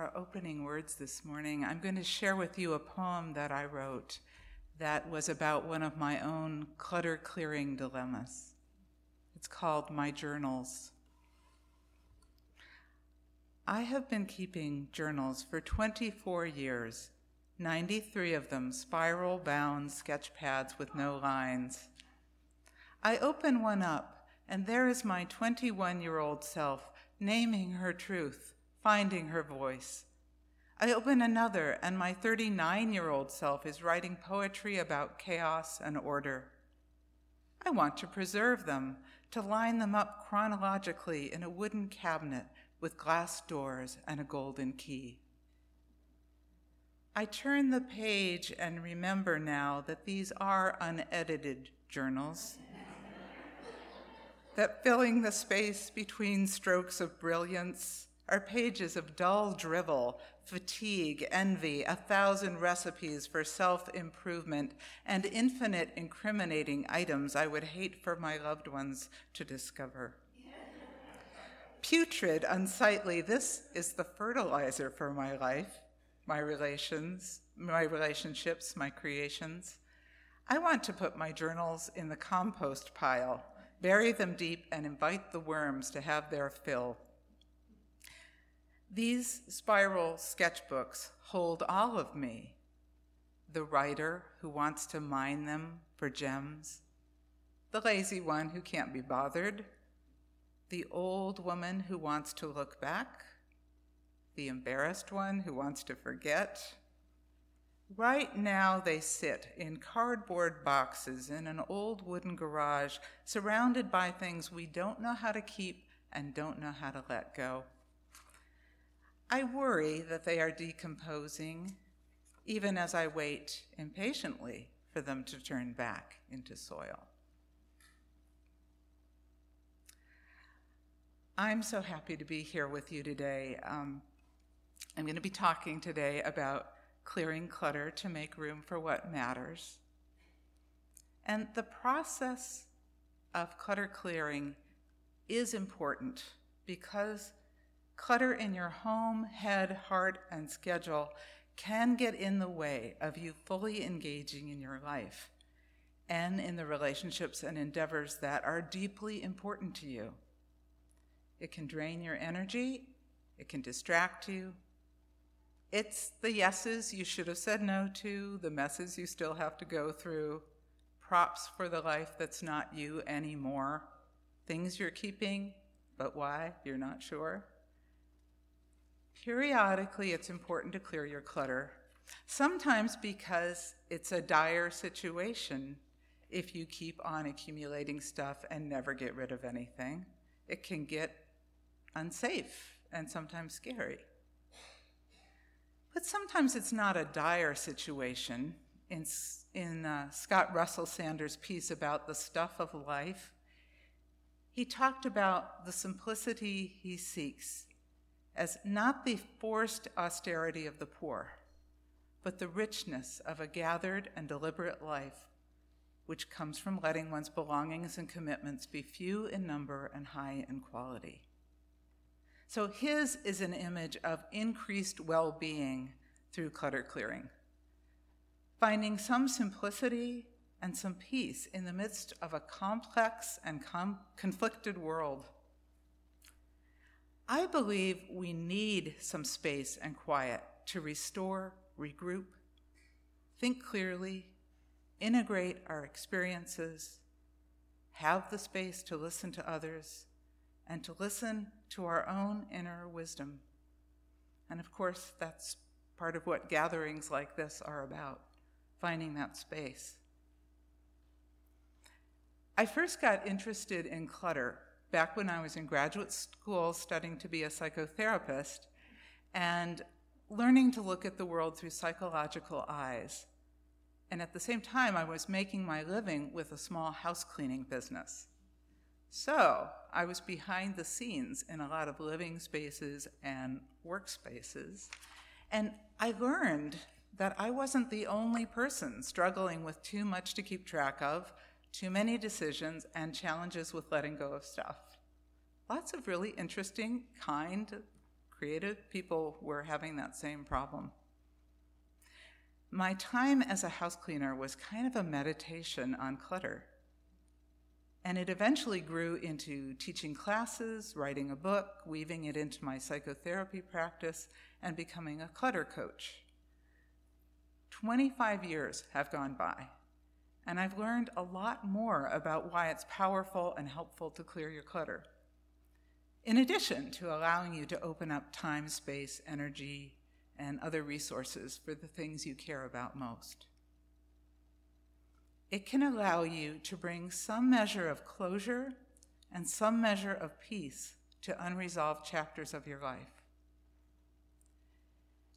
our opening words this morning, I'm going to share with you a poem that I wrote that was about one of my own clutter clearing dilemmas. It's called My Journals. I have been keeping journals for 24 years, 93 of them spiral bound sketch pads with no lines. I open one up, and there is my 21 year old self naming her truth, finding her voice. I open another, and my 39 year old self is writing poetry about chaos and order. I want to preserve them, to line them up chronologically in a wooden cabinet with glass doors and a golden key. I turn the page and remember now that these are unedited journals. that filling the space between strokes of brilliance are pages of dull drivel, fatigue, envy, a thousand recipes for self improvement, and infinite incriminating items I would hate for my loved ones to discover. Putrid, unsightly, this is the fertilizer for my life, my relations, my relationships, my creations. I want to put my journals in the compost pile, bury them deep, and invite the worms to have their fill. These spiral sketchbooks hold all of me the writer who wants to mine them for gems, the lazy one who can't be bothered, the old woman who wants to look back, the embarrassed one who wants to forget. Right now, they sit in cardboard boxes in an old wooden garage, surrounded by things we don't know how to keep and don't know how to let go. I worry that they are decomposing, even as I wait impatiently for them to turn back into soil. I'm so happy to be here with you today. Um, I'm going to be talking today about clearing clutter to make room for what matters. And the process of clutter clearing is important because clutter in your home, head, heart, and schedule can get in the way of you fully engaging in your life and in the relationships and endeavors that are deeply important to you. It can drain your energy, it can distract you. It's the yeses you should have said no to, the messes you still have to go through, props for the life that's not you anymore, things you're keeping, but why, you're not sure. Periodically, it's important to clear your clutter, sometimes because it's a dire situation if you keep on accumulating stuff and never get rid of anything. It can get unsafe and sometimes scary. But sometimes it's not a dire situation. In, in uh, Scott Russell Sanders' piece about the stuff of life, he talked about the simplicity he seeks as not the forced austerity of the poor, but the richness of a gathered and deliberate life, which comes from letting one's belongings and commitments be few in number and high in quality. So his is an image of increased well being through clutter clearing, finding some simplicity and some peace in the midst of a complex and com- conflicted world. I believe we need some space and quiet to restore, regroup, think clearly, integrate our experiences, have the space to listen to others, and to listen to our own inner wisdom. And of course, that's part of what gatherings like this are about finding that space. I first got interested in clutter back when I was in graduate school studying to be a psychotherapist and learning to look at the world through psychological eyes. And at the same time, I was making my living with a small house cleaning business. So I was behind the scenes in a lot of living spaces and workspaces. And I learned that I wasn't the only person struggling with too much to keep track of, too many decisions, and challenges with letting go of stuff. Lots of really interesting, kind, creative people were having that same problem. My time as a house cleaner was kind of a meditation on clutter. And it eventually grew into teaching classes, writing a book, weaving it into my psychotherapy practice, and becoming a clutter coach. 25 years have gone by, and I've learned a lot more about why it's powerful and helpful to clear your clutter. In addition to allowing you to open up time, space, energy, and other resources for the things you care about most it can allow you to bring some measure of closure and some measure of peace to unresolved chapters of your life.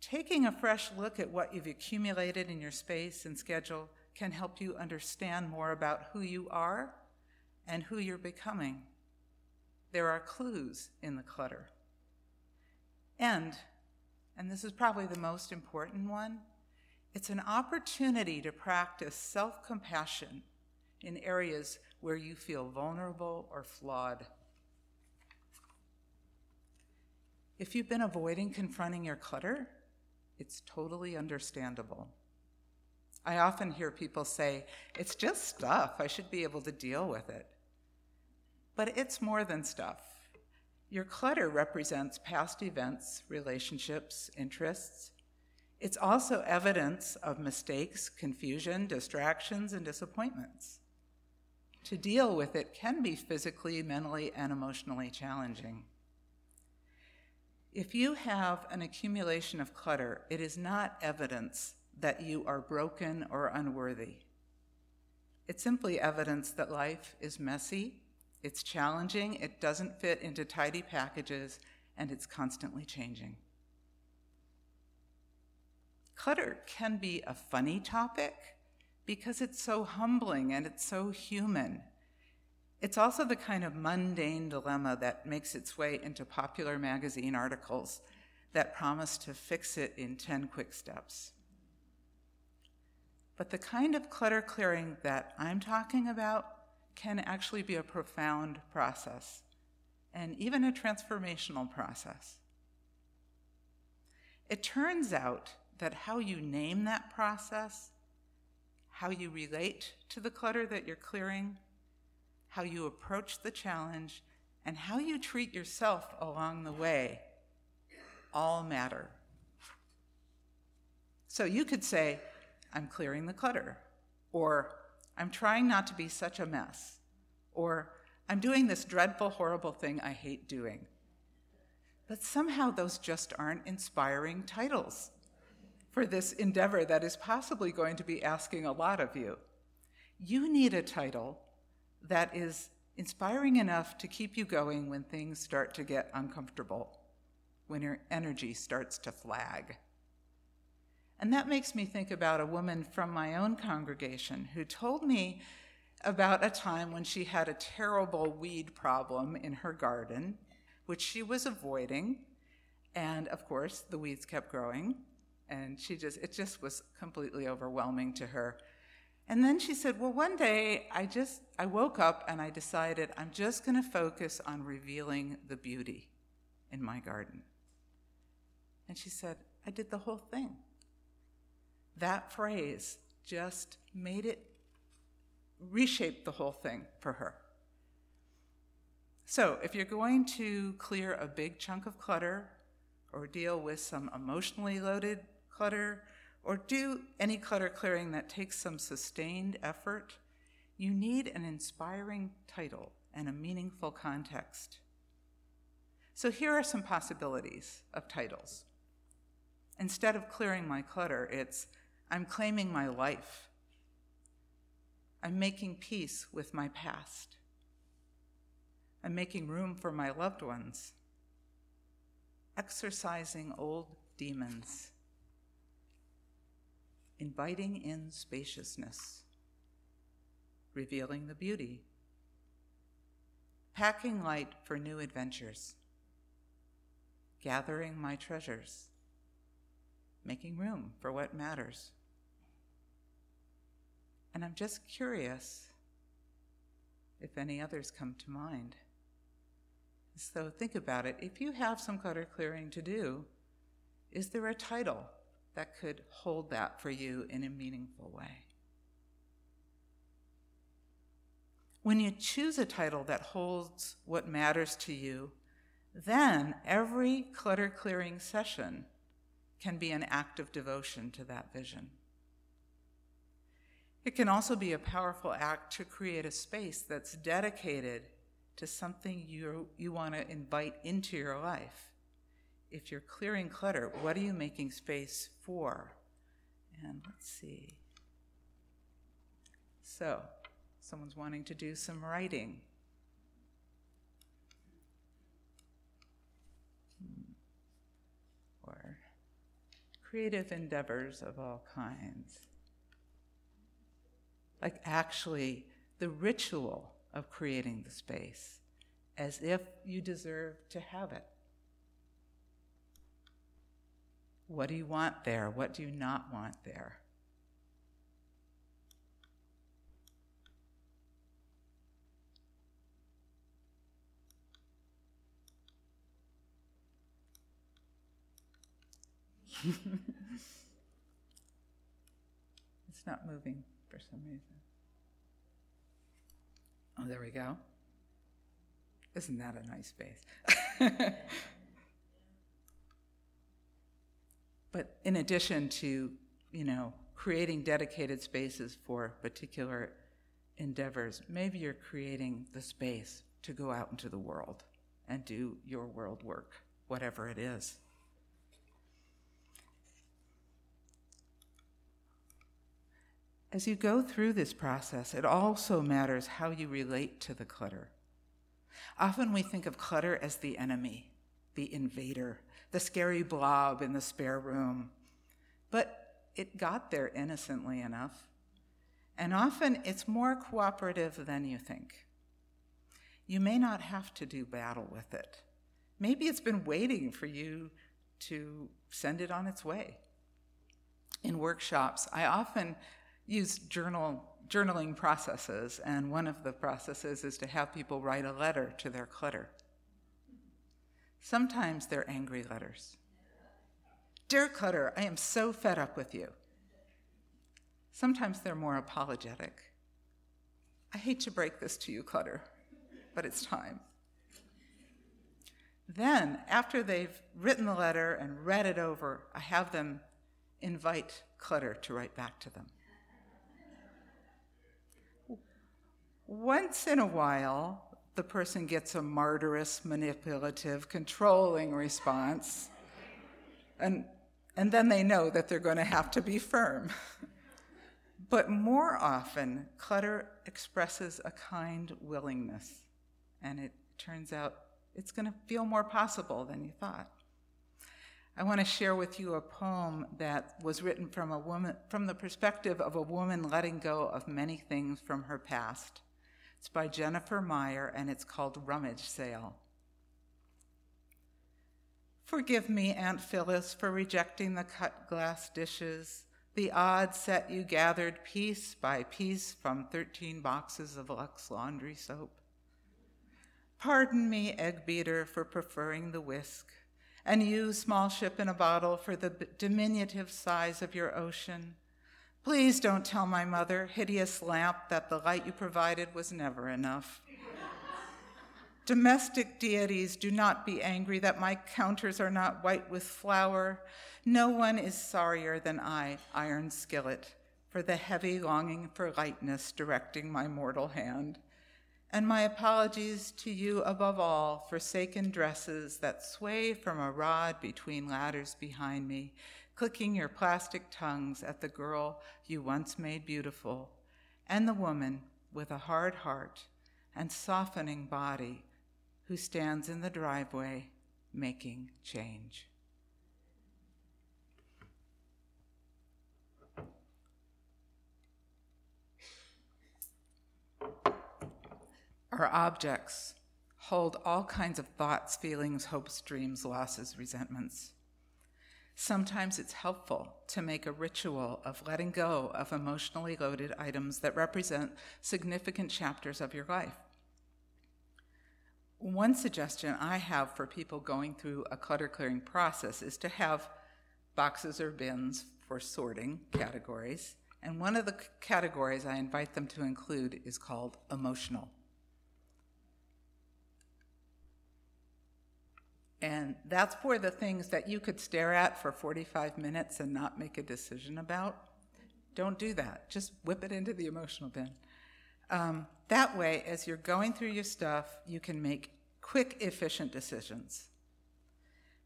Taking a fresh look at what you've accumulated in your space and schedule can help you understand more about who you are and who you're becoming. There are clues in the clutter. And, and this is probably the most important one, it's an opportunity to practice self compassion in areas where you feel vulnerable or flawed. If you've been avoiding confronting your clutter, it's totally understandable. I often hear people say, It's just stuff, I should be able to deal with it. But it's more than stuff. Your clutter represents past events, relationships, interests, it's also evidence of mistakes, confusion, distractions, and disappointments. To deal with it can be physically, mentally, and emotionally challenging. If you have an accumulation of clutter, it is not evidence that you are broken or unworthy. It's simply evidence that life is messy, it's challenging, it doesn't fit into tidy packages, and it's constantly changing. Clutter can be a funny topic because it's so humbling and it's so human. It's also the kind of mundane dilemma that makes its way into popular magazine articles that promise to fix it in 10 quick steps. But the kind of clutter clearing that I'm talking about can actually be a profound process and even a transformational process. It turns out that how you name that process, how you relate to the clutter that you're clearing, how you approach the challenge, and how you treat yourself along the way all matter. So you could say, I'm clearing the clutter, or I'm trying not to be such a mess, or I'm doing this dreadful, horrible thing I hate doing. But somehow those just aren't inspiring titles for this endeavor that is possibly going to be asking a lot of you. You need a title that is inspiring enough to keep you going when things start to get uncomfortable, when your energy starts to flag. And that makes me think about a woman from my own congregation who told me about a time when she had a terrible weed problem in her garden, which she was avoiding. And of course, the weeds kept growing and she just it just was completely overwhelming to her. And then she said well one day i just i woke up and i decided i'm just going to focus on revealing the beauty in my garden. And she said i did the whole thing that phrase just made it reshape the whole thing for her so if you're going to clear a big chunk of clutter or deal with some emotionally loaded clutter or do any clutter clearing that takes some sustained effort, you need an inspiring title and a meaningful context. So here are some possibilities of titles. Instead of clearing my clutter, it's I'm claiming my life. I'm making peace with my past. I'm making room for my loved ones. Exorcising old demons inviting in spaciousness, revealing the beauty, packing light for new adventures, gathering my treasures, making room for what matters. And I'm just curious if any others come to mind. So think about it. If you have some clutter clearing to do, is there a title that could hold that for you in a meaningful way? When you choose a title that holds what matters to you, then every clutter clearing session can be an act of devotion to that vision. It can also be a powerful act to create a space that's dedicated to something you, you want to invite into your life. If you're clearing clutter, what are you making space for? And let's see. So, someone's wanting to do some writing. Hmm. Or creative endeavors of all kinds. Like actually the ritual of creating the space as if you deserve to have it. What do you want there? What do you not want there? it's not moving for some reason. Oh, there we go. Isn't that a nice space? but in addition to, you know, creating dedicated spaces for particular endeavors, maybe you're creating the space to go out into the world and do your world work, whatever it is. As you go through this process, it also matters how you relate to the clutter. Often we think of clutter as the enemy, the invader, the scary blob in the spare room. But it got there innocently enough. And often it's more cooperative than you think. You may not have to do battle with it. Maybe it's been waiting for you to send it on its way. In workshops, I often use journal journaling processes, and one of the processes is to have people write a letter to their clutter. Sometimes they're angry letters. Dear Clutter, I am so fed up with you. Sometimes they're more apologetic. I hate to break this to you, Clutter, but it's time. Then, after they've written the letter and read it over, I have them invite Clutter to write back to them. Once in a while, the person gets a martyrous, manipulative, controlling response. And, and then they know that they're going to have to be firm. but more often, clutter expresses a kind willingness. And it turns out it's going to feel more possible than you thought. I want to share with you a poem that was written from a woman from the perspective of a woman letting go of many things from her past. It's by Jennifer Maier and it's called Rummage Sale. Forgive me, Aunt Phyllis, for rejecting the cut glass dishes, the odd set you gathered piece by piece from 13 boxes of Lux laundry soap. Pardon me, egg beater, for preferring the whisk, and you, small ship in a bottle, for the diminutive size of your ocean. Please don't tell my mother, hideous lamp, that the light you provided was never enough. Domestic deities, do not be angry that my counters are not white with flour. No one is sorrier than I, iron skillet, for the heavy longing for lightness directing my mortal hand. And my apologies to you above all, forsaken dresses that sway from a rod between ladders behind me, clicking your plastic tongues at the girl you once made beautiful, and the woman with a hard heart and softening body who stands in the driveway making change. Our objects hold all kinds of thoughts, feelings, hopes, dreams, losses, resentments. Sometimes it's helpful to make a ritual of letting go of emotionally loaded items that represent significant chapters of your life. one suggestion I have for people going through a clutter clearing process is to have boxes or bins for sorting categories. And one of the categories I invite them to include is called emotional. And that's for the things that you could stare at for 45 minutes and not make a decision about. Don't do that. Just whip it into the emotional bin. Um, that way, as you're going through your stuff, you can make quick, efficient decisions.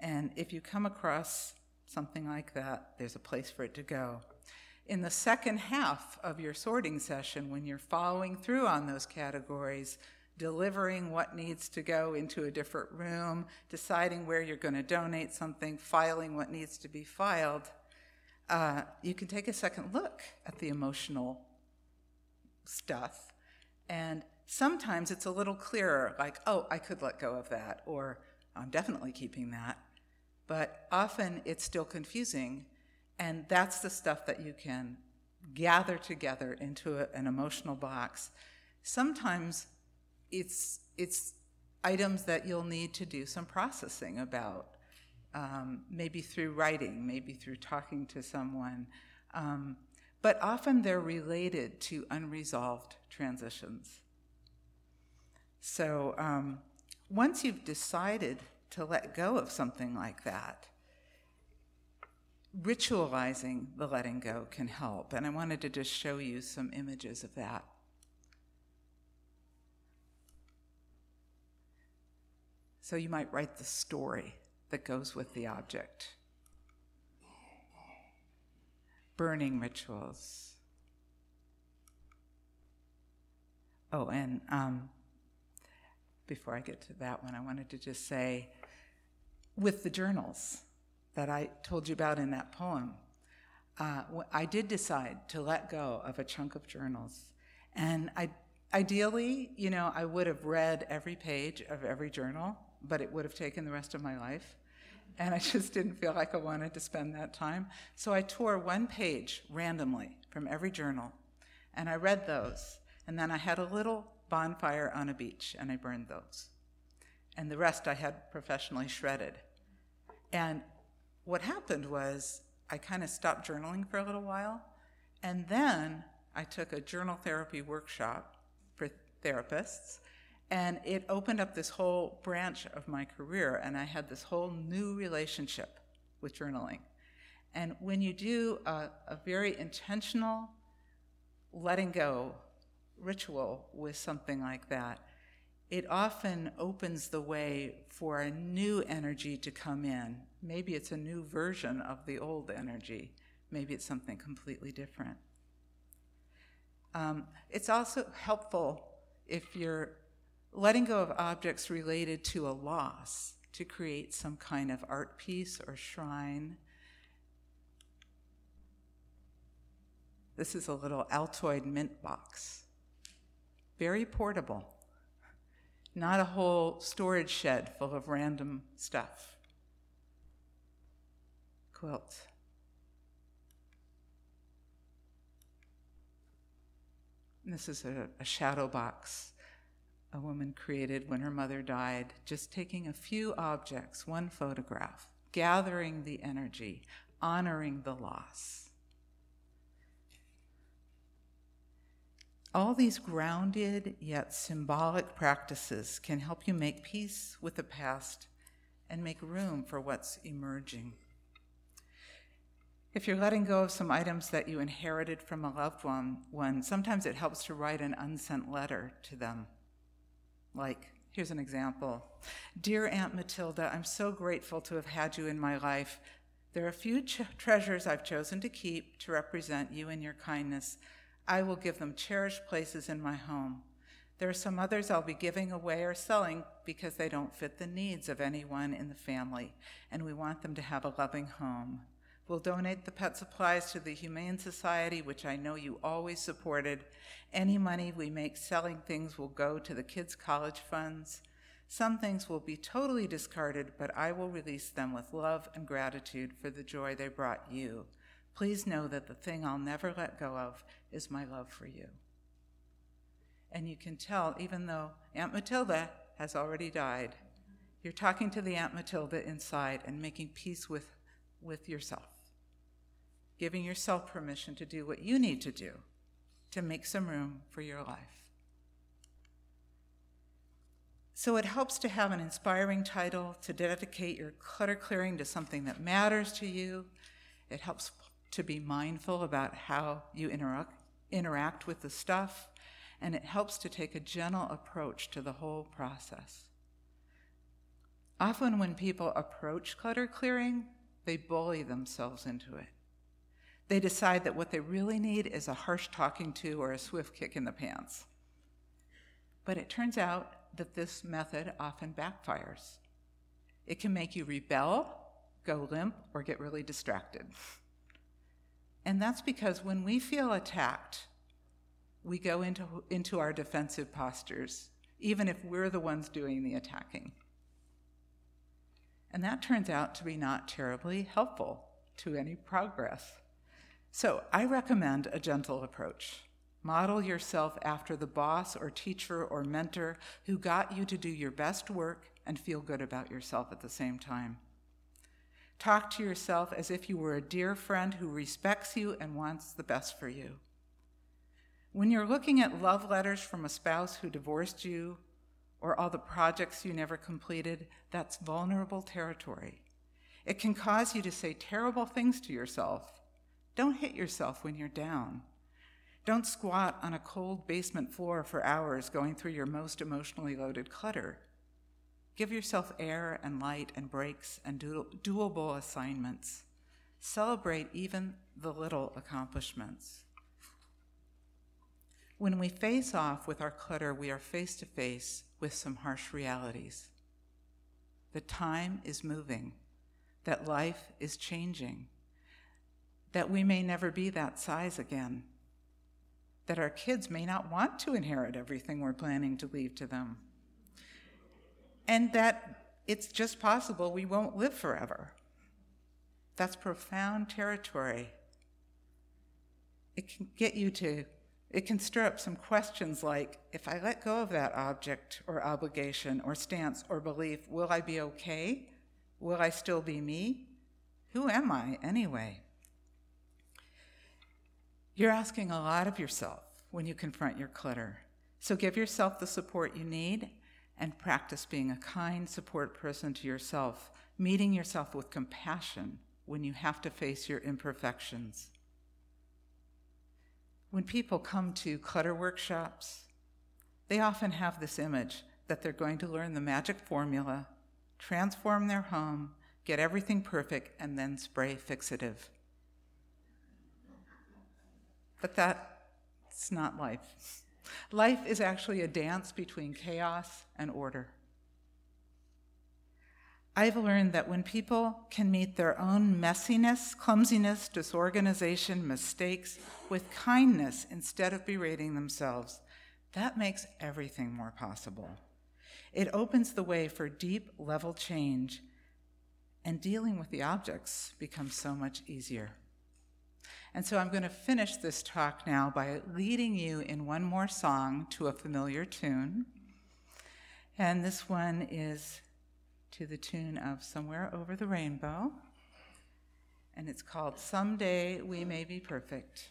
And if you come across something like that, there's a place for it to go. In the second half of your sorting session, when you're following through on those categories, delivering what needs to go into a different room, deciding where you're going to donate something, filing what needs to be filed, uh, you can take a second look at the emotional stuff. And sometimes it's a little clearer, like, oh, I could let go of that, or I'm definitely keeping that. But often it's still confusing, and that's the stuff that you can gather together into a, an emotional box. Sometimes it's it's items that you'll need to do some processing about, um, maybe through writing, maybe through talking to someone. Um, but often they're related to unresolved transitions. So um, once you've decided to let go of something like that, ritualizing the letting go can help. And I wanted to just show you some images of that. So you might write the story that goes with the object. Burning rituals. Oh, and um, before I get to that one, I wanted to just say with the journals that I told you about in that poem, uh, I did decide to let go of a chunk of journals. And I, ideally, you know, I would have read every page of every journal but it would have taken the rest of my life. And I just didn't feel like I wanted to spend that time. So I tore one page randomly from every journal, and I read those. And then I had a little bonfire on a beach, and I burned those. And the rest I had professionally shredded. And what happened was I kind of stopped journaling for a little while, and then I took a journal therapy workshop for therapists and it opened up this whole branch of my career, and I had this whole new relationship with journaling. And when you do a, a very intentional letting go ritual with something like that, it often opens the way for a new energy to come in. Maybe it's a new version of the old energy, maybe it's something completely different. Um, it's also helpful if you're letting go of objects related to a loss to create some kind of art piece or shrine. This is a little Altoid mint box. Very portable. Not a whole storage shed full of random stuff. Quilt. And this is a, a shadow box a woman created when her mother died, just taking a few objects, one photograph, gathering the energy, honoring the loss. All these grounded yet symbolic practices can help you make peace with the past and make room for what's emerging. If you're letting go of some items that you inherited from a loved one, one sometimes it helps to write an unsent letter to them like, here's an example Dear Aunt Matilda, I'm so grateful to have had you in my life. There are a few ch- treasures I've chosen to keep to represent you and your kindness. I will give them cherished places in my home. There are some others I'll be giving away or selling because they don't fit the needs of anyone in the family, and we want them to have a loving home. We'll donate the pet supplies to the Humane Society, which I know you always supported. Any money we make selling things will go to the kids' college funds. Some things will be totally discarded, but I will release them with love and gratitude for the joy they brought you. Please know that the thing I'll never let go of is my love for you. And you can tell, even though Aunt Matilda has already died. You're talking to the Aunt Matilda inside and making peace with, with yourself, giving yourself permission to do what you need to do to make some room for your life. So it helps to have an inspiring title, to dedicate your clutter clearing to something that matters to you. It helps to be mindful about how you interact, interact with the stuff, and it helps to take a gentle approach to the whole process. Often, when people approach clutter clearing, they bully themselves into it. They decide that what they really need is a harsh talking to or a swift kick in the pants. But it turns out that this method often backfires. It can make you rebel, go limp, or get really distracted. And that's because when we feel attacked, we go into, into our defensive postures, even if we're the ones doing the attacking. And that turns out to be not terribly helpful to any progress. So I recommend a gentle approach. Model yourself after the boss or teacher or mentor who got you to do your best work and feel good about yourself at the same time. Talk to yourself as if you were a dear friend who respects you and wants the best for you. When you're looking at love letters from a spouse who divorced you or all the projects you never completed, that's vulnerable territory. It can cause you to say terrible things to yourself. Don't hit yourself when you're down. Don't squat on a cold basement floor for hours going through your most emotionally loaded clutter. Give yourself air and light and breaks and do- doable assignments. Celebrate even the little accomplishments. When we face off with our clutter, we are face to face with some harsh realities. That time is moving, that life is changing, that we may never be that size again that our kids may not want to inherit everything we're planning to leave to them. And that it's just possible we won't live forever. That's profound territory. It can get you to, it can stir up some questions like if I let go of that object or obligation or stance or belief, will I be okay? Will I still be me? Who am I anyway? You're asking a lot of yourself when you confront your clutter. So give yourself the support you need and practice being a kind support person to yourself, meeting yourself with compassion when you have to face your imperfections. When people come to clutter workshops, they often have this image that they're going to learn the magic formula, transform their home, get everything perfect, and then spray fixative. But that's not life. Life is actually a dance between chaos and order. I've learned that when people can meet their own messiness, clumsiness, disorganization, mistakes with kindness instead of berating themselves, that makes everything more possible. It opens the way for deep level change, and dealing with the objects becomes so much easier. And so I'm going to finish this talk now by leading you in one more song to a familiar tune. And this one is to the tune of Somewhere Over the Rainbow. And it's called Someday We May Be Perfect.